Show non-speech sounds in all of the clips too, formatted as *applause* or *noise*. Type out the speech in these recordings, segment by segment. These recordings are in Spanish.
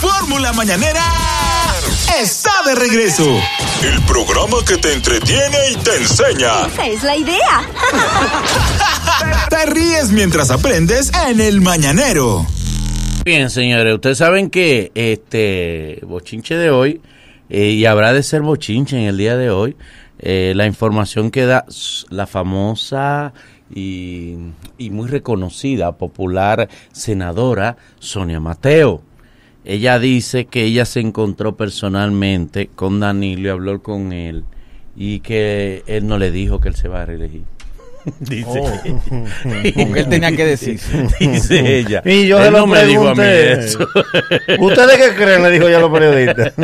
Fórmula Mañanera está de regreso. El programa que te entretiene y te enseña. Esa es la idea. *laughs* Te ríes mientras aprendes en el Mañanero. Bien, señores, ustedes saben que este bochinche de hoy, eh, y habrá de ser bochinche en el día de hoy, eh, la información que da la famosa y, y muy reconocida, popular senadora Sonia Mateo. Ella dice que ella se encontró personalmente con Danilo y habló con él y que él no le dijo que él se va a reelegir. *laughs* Dice, Porque *laughs* él tenía que decir. dice ella. *laughs* Y yo Él se lo no me dijo a mí pregunté. eso. ¿Ustedes qué creen? Le dijo ya los periodistas.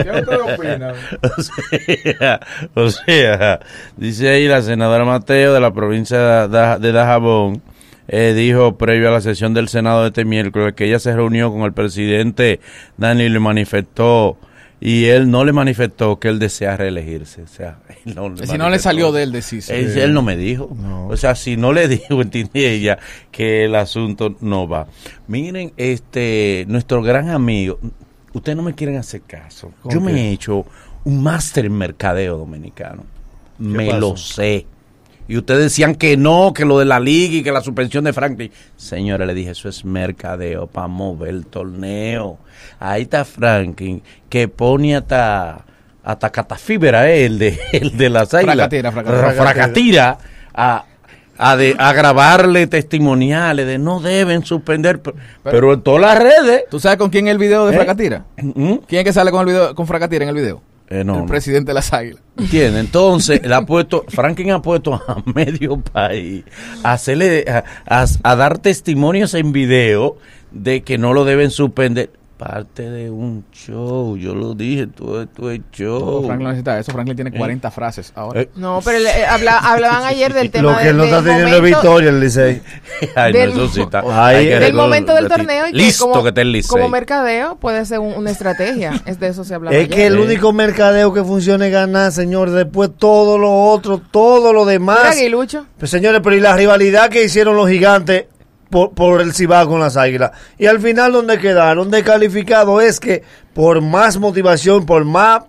O sea, o sea, dice ahí la senadora Mateo de la provincia de, de Dajabón, eh, dijo previo a la sesión del Senado de este miércoles que ella se reunió con el presidente Danilo y manifestó, y él no le manifestó que él desea reelegirse. O sea, *laughs* él no Si no le salió de él decirse. él, él no me dijo. O sea, si no le *laughs* dijo, entiende ella que el asunto no va. Miren, este, nuestro gran amigo, ustedes no me quieren hacer caso. Yo me he hecho un máster en mercadeo dominicano. Me pasó? lo sé. Y ustedes decían que no, que lo de la liga y que la suspensión de Franklin. Señores, le dije, eso es mercadeo para mover el torneo. Ahí está Franklin, que pone hasta, hasta catafíbera, eh, el, de, *laughs* el de las águilas. Fracatira, fracatira. Fra- fracatira a, a, de, a grabarle testimoniales de no deben suspender. Pero, pero en todas las redes. ¿Tú sabes con quién es el video de ¿Eh? Fracatira? ¿Mm? ¿Quién es que sale con el video con Fracatira en el video? Eh, no, el presidente de las águilas. ¿Entiendes? Entonces, ha puesto, Franklin ha puesto a medio país a hacerle, a, a- a dar testimonios en video de que no lo deben suspender. Parte de un show, yo lo dije, todo esto es show. Franklin no necesita eso. Franklin tiene 40 frases ahora. Oh. Eh, No, pero le- habla- hablaban *laughs* ayer del tema Lo que él no está teniendo victoria, el Licey. *laughs* ay, no, del- eso sí está- *laughs* Ay, que del recordar- momento del torneo y que Listo como, que esté el Licey. como mercadeo puede ser un- una estrategia. Es de eso se hablaba Es ayer. que el único mercadeo que funciona es ganar, señor. Después todo lo otro, todo lo Mira, demás. Aguilucho. Pues, señores, pero y la rivalidad que hicieron los gigantes por, por el Cibao con las águilas. Y al final, donde quedaron descalificados es que por más motivación, por más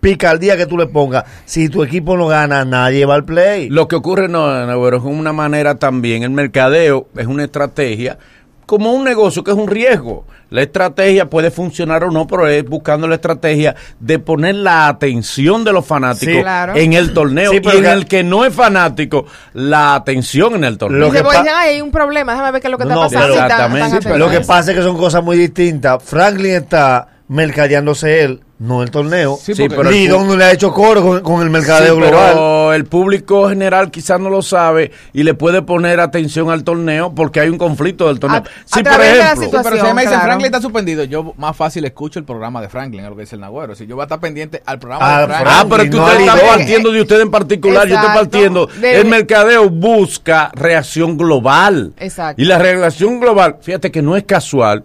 picardía que tú le pongas, si tu equipo no gana, nadie va al play. Lo que ocurre, no, no, pero es una manera también, el mercadeo es una estrategia, como un negocio que es un riesgo. La estrategia puede funcionar o no, pero es buscando la estrategia de poner la atención de los fanáticos Sí, claro. en el torneo Sí, y pero en el que no es fanático, la atención en el torneo. Lo que pues, dicen, "Ay, hay un problema, déjame ver qué es lo que está No, pasando. tan- tan Exactamente. Sí. Lo que pasa es que son cosas muy distintas. Franklin está mercadeándose él, no el torneo. Sí, pero el Lidon pu- no le ha hecho coro con, con el mercadeo Sí, global. pero el público general quizás no lo sabe y le puede poner atención al torneo porque hay un conflicto del torneo. A- sí, a por través de la ejemplo, Sí, pero si me dicen claro. Franklin está suspendido, yo más fácil escucho el programa de Franklin, es lo que dice el Nagüero. Si yo voy a estar pendiente al programa Ah, de Franklin. Ah, pero es que No usted está partiendo de usted en particular, yo estoy partiendo. De- El mercadeo busca reacción global. Exacto. Y la reacción global, fíjate que no es casual.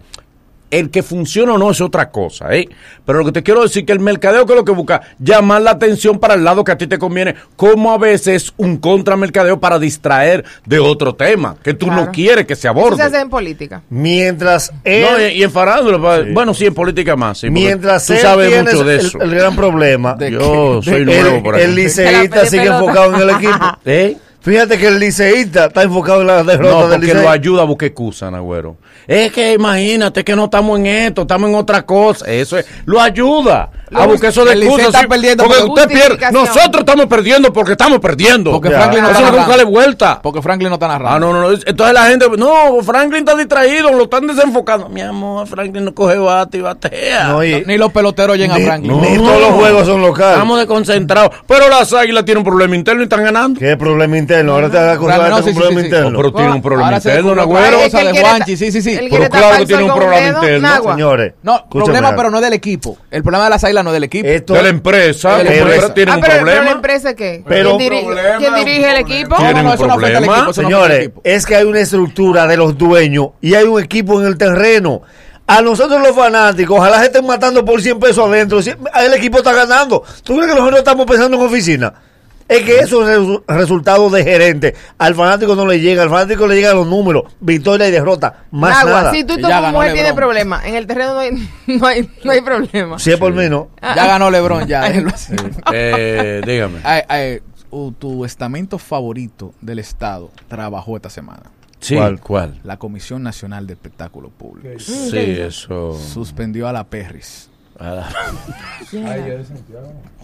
El que funciona o no es otra cosa, ¿eh? Pero lo que te quiero decir que el mercadeo que es lo que busca, llamar la atención para el lado que a ti te conviene, como a veces un contramercadeo para distraer de otro tema, que tú Claro. no quieres que se Eso aborde. se hace en política. Mientras él, No, y, y en farándula, pa- bueno, sí, en política más, sí, mientras tú él sabes mucho de el, eso. el gran problema, De- Yo soy nuevo por aquí. el liceísta sigue pelota. enfocado en el equipo. *laughs* ¿Eh? Fíjate que el liceísta está enfocado en la derrota No, del porque Licey. lo ayuda a buscar excusa, Nagüero. Es que imagínate que no estamos en esto, estamos en otra cosa. Eso es, lo ayuda a Lo- buscar eso de está sí, perdiendo porque por usted pierde. Nosotros estamos perdiendo porque estamos perdiendo. Porque. Franklin no Eso está es lo que buscarle narrando. vuelta. Porque Franklin no está narrando. Ah, no, no, no. Entonces la gente, no, Franklin está distraído, lo están desenfocando. Mi amor, Franklin no coge bate y batea. No, y- Ni los peloteros oyen a Franklin. ni todos los juegos son locales. Estamos desconcentrados. Pero las águilas tienen un problema interno y están ganando. ¿Qué problema interno? Ahora te no, de sí, un problema interno. pero tiene un problema interno, Nagüero. de Juanchi, sí, sí, sí. Pero claro que tiene un problema interno. Señores, No, problema, pero no del equipo. El problema de las águilas no es del equipo. Esto- De la empresa, De la la empresa. empresa tiene Ah, un pero, pero la problema. empresa qué? Pero- ¿Quién, dirige, Problema, quién dirige el equipo? No, no, un eso no afecta al problema. equipo. eso no afecta al Señores, equipo. es que hay una estructura de los dueños y hay un equipo en el terreno. A nosotros los fanáticos, ojalá se estén matando por 100 pesos adentro. El equipo está ganando. ¿Tú crees que nosotros estamos pensando en oficina? Es que eso es resu- resultado de gerente. Al fanático no le llega, al fanático le llegan los números, victoria y derrota, más Nagua, nada. si tú y ganó mujer tiene LeBron. problemas, en el terreno no hay, *laughs* no hay, no hay problema. Si es por mí, no. Ya ganó LeBron, ya. así. Eh, dígame. *laughs* Ay, ay, uh, tu estamento favorito del Estado trabajó esta semana. Sí, ¿Cuál? ¿cuál? La Comisión Nacional de Espectáculos Públicos Sí, eso. suspendió a la Perris. Ah,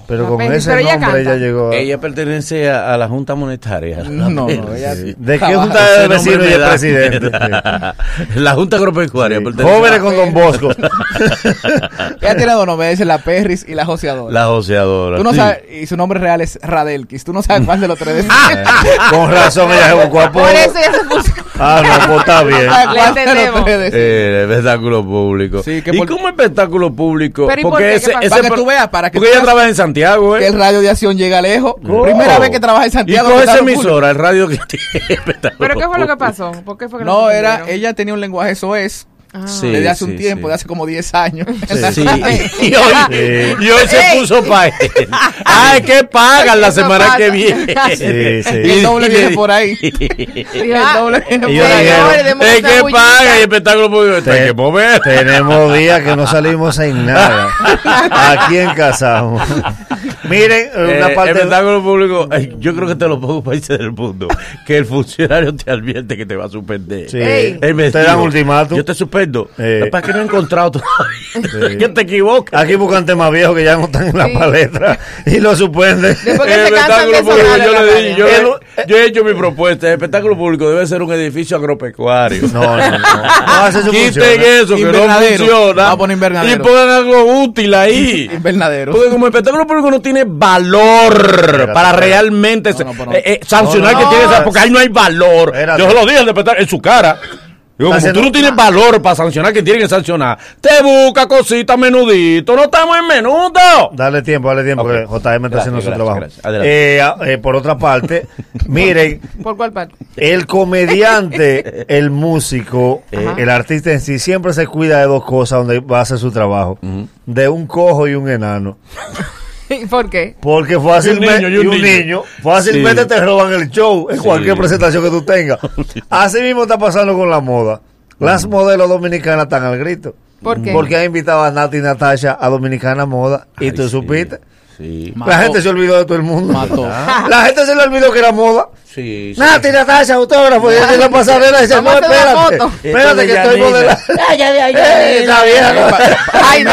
Pero con ese pero ella nombre ella llegó. a- Ella pertenece a, a la Junta Monetaria. No, no, ella- ¿De qué junta de vecinos nombre y me el da- presidente? La Junta Agropecuaria. pertenece Jóvenes a con Don Bosco. *laughs* Ella tiene dos nombres, es la Perris y la joseadora. La joseadora. Tú no sí. sabes, y su nombre real es Radelkis. Tú no sabes cuál de los tres decir. con razón ella se buscó apodo. Por eso ya se puso. Ah, no, pues está *laughs* bien. Eh, el espectáculo público. Sí, que ¿Y por- cómo espectáculo público? Pero ¿y por porque qué? ¿Qué ese, Para que tú veas, para que Porque tú ella trabaja en Santiago, ¿eh? Que el radio de acción llega lejos. Oh. Primera vez que trabaja en Santiago. Y coge esa emisora, el radio que tiene *laughs* ¿Pero qué fue lo que pasó? ¿Por qué fue que lo No, era, ella tenía un lenguaje soez Ah. Sí. desde hace un sí, tiempo, sí. de hace como 10 años. Sí. *laughs* Y hoy, Sí. *laughs* y hoy se puso para él. *laughs* Ay, que pagan la semana pasa. que viene. Sí, sí. Y el doble Y- viene por ahí. Dijo, el doble viene por ahí. que paga y espectáculo público. Hay que mover. Tenemos días que no salimos en nada. ¿A quién casamos? Miren, una Eh, parte. espectáculo público, ay, yo creo que te los pocos países del mundo que el funcionario te advierte que te va a suspender. Sí. Ey. Te dan ultimátum. Yo te suspendo. Eh. Es para que no he encontrado todavía. que *laughs* te equivocas. Aquí buscan temas viejos que ya no están en la Sí. palestra y lo suspenden. Después que El se espectáculo público, yo, la le radio. di- yo, El- he- yo he hecho mi propuesta. El espectáculo público debe ser un edificio agropecuario. No, no, no. No hace su Quiten función. eso, que no Invernadero. funciona. Vamos a poner invernadero. Y pongan algo útil ahí. *laughs* Invernadero. Porque como el espectáculo público no tiene valor para realmente No, eh, eh, sancionar No, que tiene esa, porque ahí no hay valor. Espérate. Yo se lo dije al en su cara. Digo, como tú no tienes valor para sancionar que tiene que sancionar, te busca cositas menudito, no estamos en menudo. Dale tiempo, dale tiempo, Ok. que JM está Gracias, haciendo su trabajo. gracias. Eh, ah, eh, por otra parte, *laughs* miren, ¿Por cuál parte? el comediante, *laughs* el músico, eh, el artista en sí, siempre se cuida de dos cosas donde va a hacer su trabajo. De un cojo y un enano. ¿Por qué? Porque fácilmente, niño, y y un niño, niño. fácilmente Sí. te roban el show en Sí. cualquier presentación que tú tengas. *laughs* Así mismo está pasando con la moda. Las modelos dominicanas están al grito. ¿Por qué? Porque han invitado a Nati y Natasha a Dominicana Moda y Ay, tú sí. supiste. Sí. Mató. La gente se olvidó de todo el mundo. Mató. *laughs* La gente se le olvidó que era moda. Sí, sí. Nati, Natasha, autógrafo. Y en la pasarela dice, no, espérate. foto. Espérate que Esto estoy de modelando. *laughs* Eh, Está bien. Ay, no.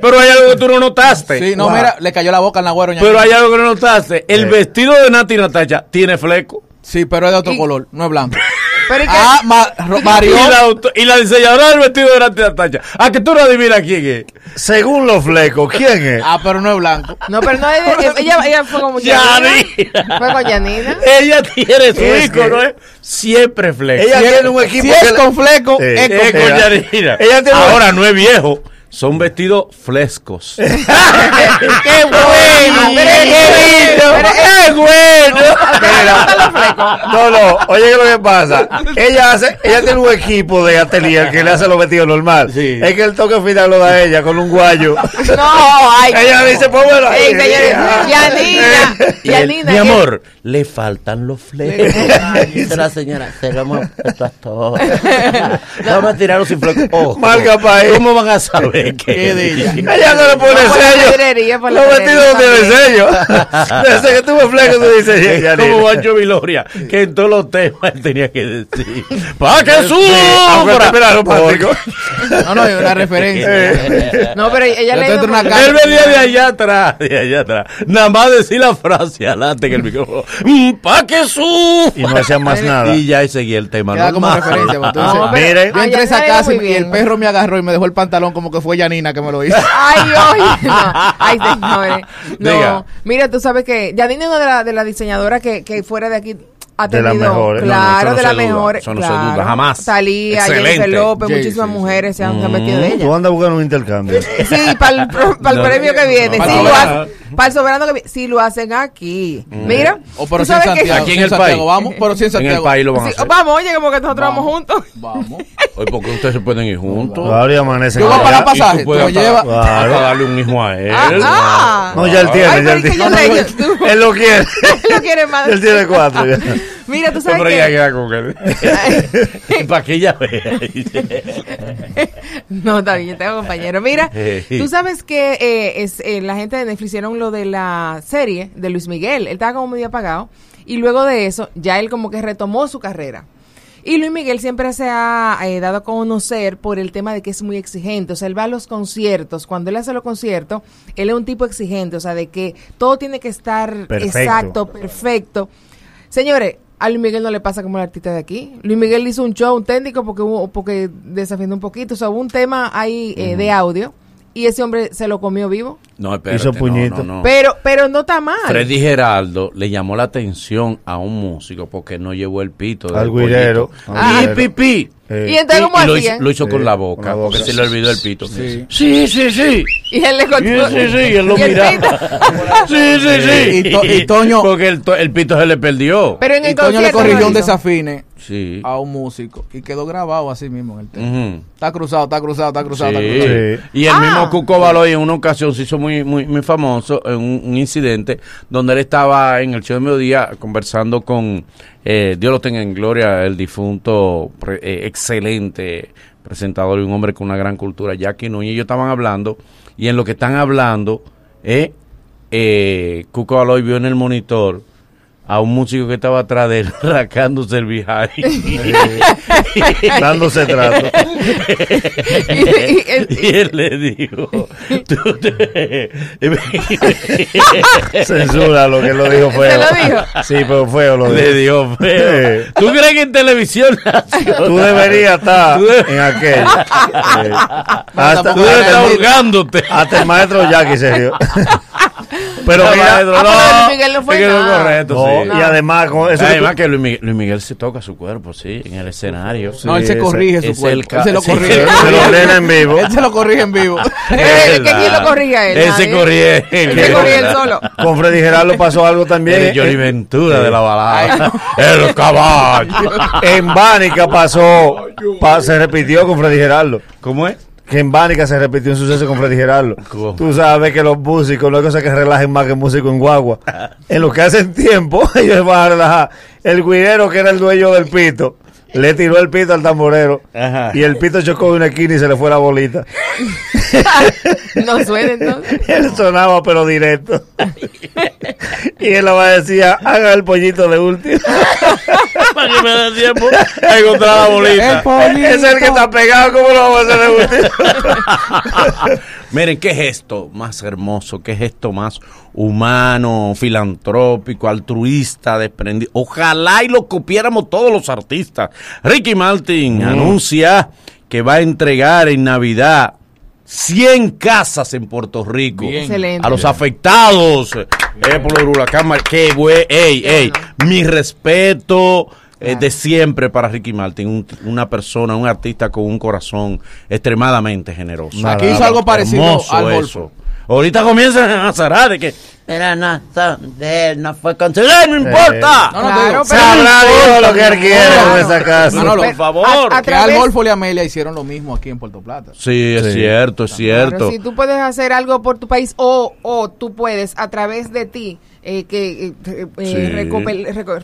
pero hay algo que tú no notaste. Sí, no, Wow. mira, le cayó la boca al nagüero. Pero hay algo que no notaste. El vestido de Nati Natacha tiene fleco. Sí, pero es de otro Y- color, no es blanco. *laughs* Pero ¿y qué? ah, ma, ro- *laughs* Y Mario. la, y la diseñadora del vestido de Nati Natacha. A que tú no adivinas quién es. Según los flecos, ¿quién es? Ah, pero no es blanco. No, pero no es de- ella, ella fue como Yanina. Fue con Yanina. Ella tiene su Es icono, que- ¿eh? Siempre fleco. Ella Si es- tiene un equipo Si que es con fleco, Eh, es Es con Yanina. ella tiene- Ahora no es viejo. Son vestidos frescos. *laughs* ¡Qué bueno! Pero es- pero es- ¡Qué bueno! ¿A usted le gustan los flecos? No, no, oye, ¿qué es lo que pasa? Ella hace, ella tiene un equipo de atelier que le hace los vestidos normal. Sí. Es que el toque final lo da ella con un guayo. No, ay. ella dice, pues bueno, Ey, ahí, señores, ah. Yanina. Y él, Yanina. mi amor, le faltan los flecos. Dice la señora, se lo hemos puesto a todos. *laughs* Vamos a tirarlos sin flecos. Ojo, *laughs* Marca país. ¿Cómo van a saber Qué de ella. Ella no le pone sello. pedrería, por la Los vestidos no tienen sello. *laughs* Desde que tuvo fleco, tú dices, Es ya, como Que en todos los temas él tenía que decir, ¡para que sufra! No, no, es una referencia. No, pero ella le entre una por- ca- Él venía de allá atrás, de allá *laughs* atrás. Nada más decir la frase adelante en el micrófono. ¡Pa' que sufra! Y no hacían más nada. Y ya seguía el tema. Queda como referencia. dices, pero- Miren. Yo entré a esa casa y, el perro me agarró y me dejó el pantalón como que fue Yanina que me lo hizo. *laughs* Ay, oye, no. Ay, señores. No. Diga. Mira, tú sabes que Yanina es una de las de la diseñadoras que, que fuera de aquí De las mejores. Claro, No, no, eso no de se las mejores. eso no se claro. duda, jamás. Talía. Jennifer López, Sí, muchísimas sí, sí. mujeres se han, se han metido de ella. Tú andas buscando un intercambio. *laughs* Sí, para el, *laughs* No. premio que viene. Para sí, el lo soberano. hacen, para el soberano que viene. Sí, lo hacen aquí. Mira. O pero sí en Santiago. Aquí sí en el Santiago, país. Vamos, pero sí en En el Santiago. país lo van a Sí, hacer. vamos, oye, como que nosotros vamos, juntos. Vamos. *laughs* Oye, ¿por qué ustedes se pueden ir juntos? Claro, y amanecen Yo voy a allá. pagar Y pasaje, tú llevas. Claro. darle un hijo a él. Ah, No, ya él tiene, ya él es que yo tiene. Él lo quiere. Él lo quiere más. Él tiene cuatro. ya. Mira, tú pero sabes ella que... queda con él. *laughs* Para que ella vea. *laughs* No, bien, yo tengo compañero. Mira, *laughs* tú sabes que eh, es, eh, la gente de Netflix hicieron lo de la serie de Luis Miguel. Él estaba como medio apagado. Y luego de eso, ya él como que retomó su carrera. Y Luis Miguel siempre se ha eh, dado a conocer por el tema de que es muy exigente. O sea, él va a los conciertos. Cuando él hace los conciertos, él es un tipo exigente. O sea, de que todo tiene que estar Perfecto. exacto, perfecto. Señores, a Luis Miguel no le pasa como el artista de aquí. Luis Miguel hizo un show, un técnico, porque hubo, porque desafinó un poquito. O sea, hubo un tema ahí eh, de audio y ese hombre se lo comió vivo. No, espérate. Hizo puñito. no, no. Pero, pero no está mal. Freddy Geraldo le llamó la atención a un músico porque no llevó el pito. del Al guirero. Al Y pipí. Eh, Y entonces, ¿cómo Y lo hizo, lo hizo con Sí, la con boca, la boca. porque se le olvidó el pito. Sí. sí, sí. sí. Y él le Sí, contó. sí, sí, y él lo *laughs* miraba. *laughs* Sí, sí, sí. Y To- y Toño- *laughs* Porque el, to- el pito se le perdió. Pero en el Y Toño le corrigió un desafine Sí. a un músico y quedó grabado así mismo en el tema. Está cruzado, está cruzado, está cruzado, Sí. está cruzado. Sí. Y el Ah. mismo Cuco Baloy en una ocasión se hizo muy, muy, famoso en un, incidente donde él estaba en el show de mediodía conversando con, eh, Dios lo tenga en gloria, el difunto eh, excelente presentador y un hombre con una gran cultura, Jackie Núñez. Ellos estaban hablando y en lo que están hablando, eh, eh, Cuco Baloy vio en el monitor a un músico que estaba atrás de él *laughs* rascándose el viaje. *laughs* *laughs* Dándose trato. Y- y- y- Y él le dijo, tú te- Censura lo que lo dijo feo. ¿Se lo dijo? Sí, pero feo lo le dijo. dio feo. ¿Tú crees que en televisión Tú deberías estar Tú en aquel. Hasta, tú debes estar hasta, ahogándote? hasta el maestro Jackie se rió. Pero No, mira, maestro, Ah, pero no, Luis Miguel no fue es que no es nada. correcto, no, sí. y además con eso que Además tú- que Luis Miguel, Luis Miguel se toca su cuerpo, sí, en el escenario. No, él se corrige ese su cuerpo. Él se lo corrige. sí. se lo ordena en vivo. Él se lo corrige en vivo. *laughs* Eh, ¿que quién lo corrige a él? Él se él. Se él solo. Con Freddy Gerardo pasó algo también. Eres Johnny En- Ventura de la balada. El caballo. En Bánica pasó, pa- se repitió con Freddy Gerardo. ¿Cómo es? Que en Bánica se repitió un suceso con Freddy Gerardo. ¿Cómo? Tú sabes que los músicos no hay cosa que relajen más que músicos en guagua. *laughs* En lo que hacen tiempo, *laughs* ellos van a relajar. El guirero, que era el dueño del pito, le tiró el pito al tamborero. Ajá. Y el pito chocó de una esquina y se le fue la bolita. *laughs* No suena entonces. Él sonaba, pero directo. y él la decía: haga el pollito de último. *laughs* Para que me dé tiempo a encontrar la bolita. El pollito. es el que está pegado, ¿cómo lo vamos a hacer de último? *laughs* Miren, qué gesto más hermoso, qué gesto más humano, filantrópico, altruista, desprendido. Ojalá y lo copiáramos todos los artistas. Ricky Martin anuncia que va a entregar en Navidad 100 casas en Puerto Rico. Bien. Excelente. A los afectados eh, por el huracán. Mar- Qué buen, ey, ey, mi respeto eh, de siempre para Ricky Martin, un- una persona, un artista con un corazón extremadamente generoso. Aquí hizo algo parecido al eso. Golfo. Ahorita comienzan a zarar de que era nada de él, no fue considerado, no importa. No, no, te Claro, pero- Sabrá Dios lo que él quiere Claro. con esa casa. Manolo, por favor. a- a Que al través- Golfo y a Amelia hicieron lo mismo aquí en Puerto Plata. Sí, es Sí. cierto, es cierto. Claro, si tú puedes hacer algo por tu país o, o tú puedes a través de ti eh, que eh, eh, Sí. recuper-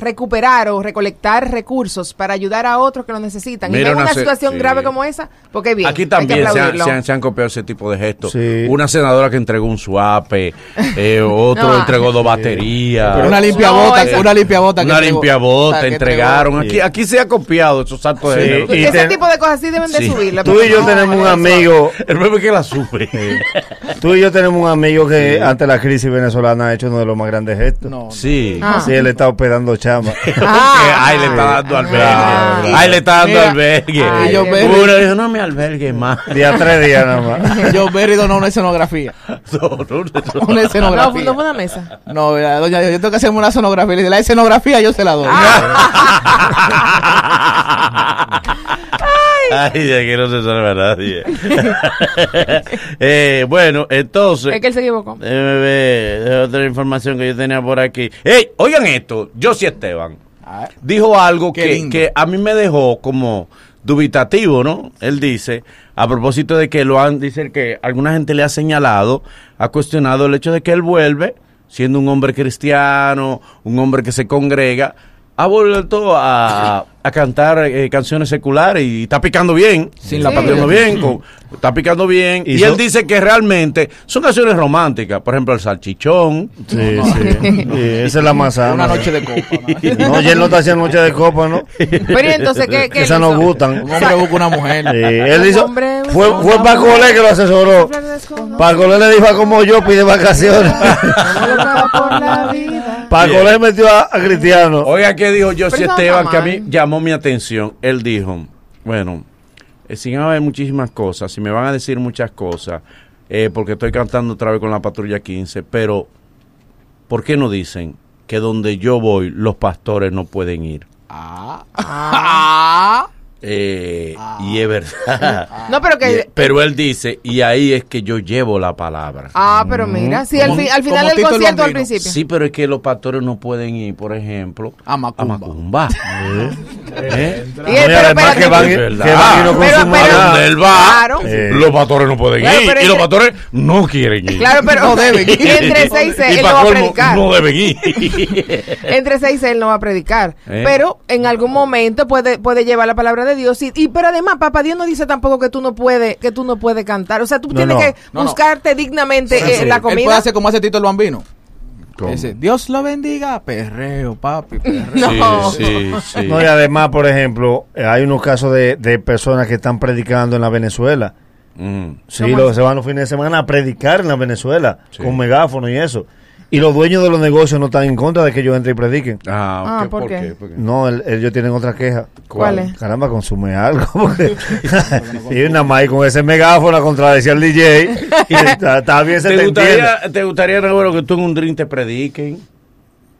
recuperar o recolectar recursos para ayudar a otros que lo necesitan. Mira y en una situación sí. grave como esa, porque bien. Aquí también se han, se han- se han copiado ese tipo de gestos. Sí. Una senadora que entregó un suape, *laughs* eh, otro No. entregó dos baterías. una limpia No, bota, esa- una limpia bota. Una limpia bota, entregaron. Aquí, aquí se ha copiado esos saltos de Sí. género. Y Ese tipo de cosas sí deben de Sí. subirle. Tú y yo no, tenemos un amigo, El problema es que la sube. *laughs* tú y yo tenemos un amigo que ante la crisis venezolana ha hecho uno de los más grandes gestos. No, Sí. Ah. Sí, él está hospedando chama. *laughs* *laughs* Ah, Ay, le está dando albergue. Ah. Ay, le está dando Mira, albergue. ay, Uno dijo, no me albergue más. *laughs* Día tres días nada más. Yo Berry donó una escenografía. No, no, no. Una escenografía. no fue una mesa. No, mira, doña, yo tengo que hacerme una escenografía. Le dice, la escenografía yo se la doy. Ay, de aquí no se salva nadie. *laughs* eh, bueno, entonces. Es que él se equivocó. Otra información que yo tenía por aquí. ¡Ey! Oigan esto, Josie Esteban Ah, dijo algo que, que a mí me dejó como dubitativo, ¿no? Él dice, a propósito de que lo han, dice que alguna gente le ha señalado, ha cuestionado el hecho de que él vuelve, siendo un hombre cristiano, un hombre que se congrega, ha vuelto a, a cantar eh, canciones seculares y está picando bien, Sin está la picando bien, con- está picando bien, y, Y él dice que realmente son canciones románticas, por ejemplo el salchichón, Sí, sí. *laughs* Sí, esa es la más sana. Una noche de copa. *laughs* ¿no? No, y él no está haciendo noche de copa, ¿no? Pero ¿y entonces, ¿qué, qué Esas él no hizo? gustan. Un hombre busca una mujer. Sí, él hizo, Hombre, fue, fue. Paco Lé que lo asesoró. Paco Lé le dijo a como yo pide vacaciones. *laughs* Paco Lé metió a, a Cristiano. Oiga, ¿qué dijo José Esteban? Que a mí mal. Llamó mi atención. Él dijo, bueno, eh, si van a haber muchísimas cosas, si me van a decir muchas cosas, eh, porque estoy cantando otra vez con la patrulla 15, pero ¿por qué no dicen que donde yo voy los pastores no pueden ir? Ah. *laughs* Ah. Eh, Y es verdad. No, pero que- Y- pero él dice, y ahí es que yo llevo la palabra. Ah, pero mira, sí, al, fi- al final del concierto al principio. Sí, pero es que los pastores no pueden ir, por ejemplo, A Macumba. Macumba. *laughs* ¿Eh? Y él, No, y pero además espérate, que van, que van y no Pero- consumen pero- A nada. donde él va, Claro. Eh. los pastores no pueden Claro, ir. pero Y los que- pastores no quieren ir. Claro, pero No deben ir. entre seis él no va a predicar. no deben ir. *laughs* Entre seis él no va a predicar. Eh. Pero en algún momento puede, puede llevar la palabra de Dios. Y, y pero además, papá Dios no dice tampoco que tú no puedes, que tú no puedes cantar. O sea, tú No, tienes no. que No, no. buscarte dignamente Sí, eh, sí. la Él puede comida. hacer como hace Tito el Bambino. ¿Cómo? Dice, Dios lo bendiga, perreo, papi, perreo. *laughs* No. Sí, sí, sí. No, y además, por ejemplo, hay unos casos de, de personas que están predicando en la Venezuela. Mm. Sí, ¿Cómo lo, así? se van los fines de semana a predicar en la Venezuela Sí. con megáfono y eso. Y los dueños de los negocios no están en contra de que ellos entren y prediquen. Ah, Ah, ¿por ¿por qué? qué? ¿Por qué? No, el- ellos tienen otra queja. ¿Cuál es? Caramba, consume algo. *laughs* porque- y una maíz con ese megáfono a contradecir al DJ. y *laughs* está, está bien, se te, ¿Te entiende. gustaría, ¿Te gustaría, que tú en un drink te prediquen?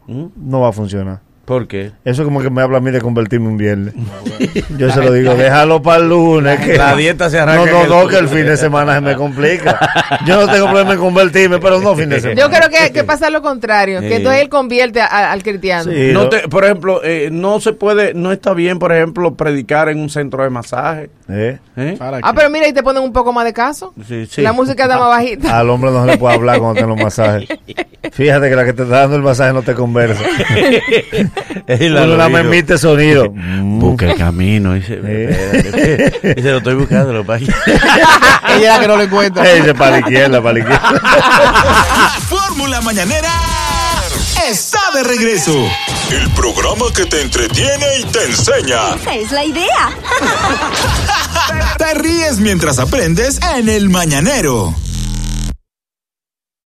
¿Mm? No va a funcionar. ¿Por qué? Eso es como que me habla a mí de convertirme un viernes. *laughs* Yo se lo digo, déjalo para el lunes. Que La dieta se arranca No, no, no, que el fin de semana se me complica. Yo no tengo problema en convertirme, pero no fin de *laughs* semana. Yo creo que, que pasa lo contrario, que entonces él convierte a- a- al cristiano. Sí. No lo- te, por ejemplo, eh, no se puede, no está bien, por ejemplo, predicar en un centro de masaje. ¿Eh? ¿eh? ¿Para Ah, pero mira, y te ponen un poco más de caso. Sí, sí. La música está más bajita. Al hombre no se le puede hablar cuando tiene los *laughs* masajes. Fíjate que la que te está dando el masaje no te conversa. *laughs* Uno nada más emite sonido. Busca el camino. Dice, Eh. dice, lo estoy buscando, lo pasa. *laughs* Ella es la que no lo encuentra. Dice para la izquierda, para la izquierda. *laughs* Fórmula Mañanera está de regreso. El programa que te entretiene y te enseña. Esa es la idea. Te ríes mientras aprendes en el Mañanero.